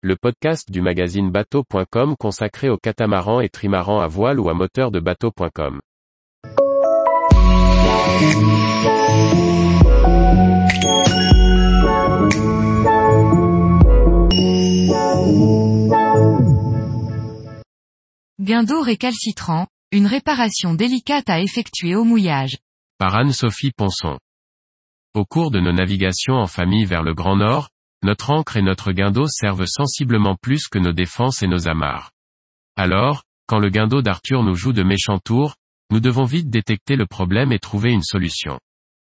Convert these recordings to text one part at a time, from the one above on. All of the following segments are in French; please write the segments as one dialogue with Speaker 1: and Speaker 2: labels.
Speaker 1: le podcast du magazine bateau.com consacré aux catamarans et trimarans à voile ou à moteur de bateau.com.
Speaker 2: Guindeau récalcitrant, une réparation délicate à effectuer au mouillage.
Speaker 1: Par Anne-Sophie Ponson. Au cours de nos navigations en famille vers le Grand Nord, notre ancre et notre guindeau servent sensiblement plus que nos défenses et nos amarres. Alors, quand le guindeau d'Arthur nous joue de méchants tours, nous devons vite détecter le problème et trouver une solution.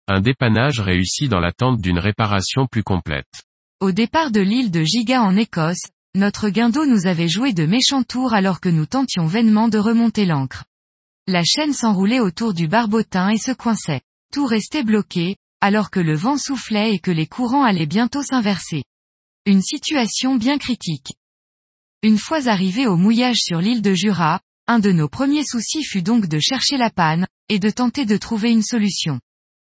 Speaker 1: Un dépannage réussi dans l'attente d'une réparation plus complète.
Speaker 2: Au départ de l'île de Giga en Écosse, notre guindeau nous avait joué de méchants tours alors que nous tentions vainement de remonter l'ancre. La chaîne s'enroulait autour du barbotin et se coinçait. Tout restait bloqué, alors que le vent soufflait et que les courants allaient bientôt s'inverser. Une situation bien critique. Une fois arrivé au mouillage sur l'île de Jura, un de nos premiers soucis fut donc de chercher la panne, et de tenter de trouver une solution.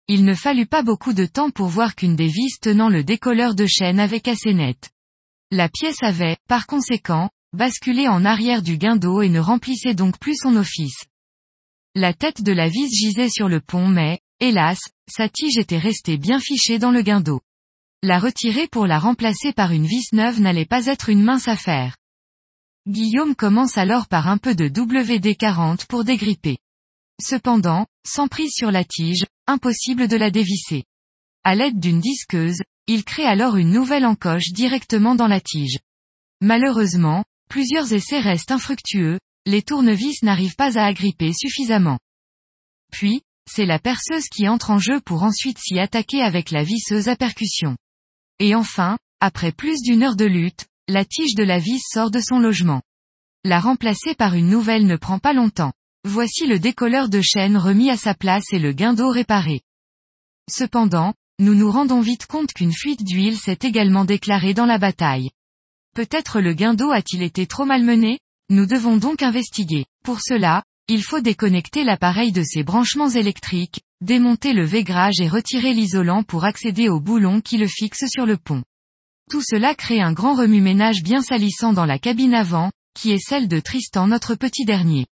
Speaker 2: Il ne fallut pas beaucoup de temps pour voir qu'une des vis tenant le décolleur de chaîne avait cassé net. La pièce avait, par conséquent, basculé en arrière du guindeau et ne remplissait donc plus son office. La tête de la vis gisait sur le pont mais, hélas, sa tige était restée bien fichée dans le guindeau. La retirer pour la remplacer par une vis neuve n'allait pas être une mince affaire. Guillaume commence alors par un peu de WD-40 pour dégripper. Cependant, sans prise sur la tige, impossible de la dévisser. À l'aide d'une disqueuse, il crée alors une nouvelle encoche directement dans la tige. Malheureusement, plusieurs essais restent infructueux, les tournevis n'arrivent pas à agripper suffisamment. Puis, c'est la perceuse qui entre en jeu pour ensuite s'y attaquer avec la visseuse à percussion. Et enfin, après plus d'une heure de lutte, la tige de la vis sort de son logement. La remplacer par une nouvelle ne prend pas longtemps. Voici le décolleur de chaîne remis à sa place et le guindeau réparé. Cependant, nous nous rendons vite compte qu'une fuite d'huile s'est également déclarée dans la bataille. Peut-être le guindeau a-t-il été trop malmené? Nous devons donc investiguer. Pour cela, il faut déconnecter l'appareil de ses branchements électriques, démonter le vaigrage et retirer l'isolant pour accéder au boulon qui le fixe sur le pont. Tout cela crée un grand remue-ménage bien salissant dans la cabine avant, qui est celle de Tristan notre petit dernier.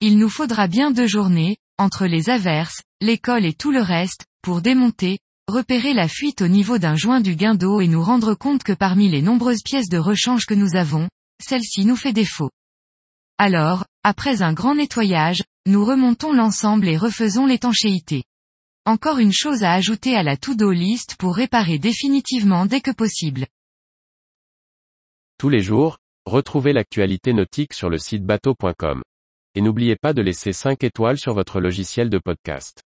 Speaker 2: Il nous faudra bien deux journées, entre les averses, l'école et tout le reste, pour démonter, repérer la fuite au niveau d'un joint du guindeau et nous rendre compte que parmi les nombreuses pièces de rechange que nous avons, celle-ci nous fait défaut. Alors, après un grand nettoyage, nous remontons l'ensemble et refaisons l'étanchéité. Encore une chose à ajouter à la to-do list pour réparer définitivement dès que possible.
Speaker 1: Tous les jours, retrouvez l'actualité nautique sur le site bateau.com. Et n'oubliez pas de laisser 5 étoiles sur votre logiciel de podcast.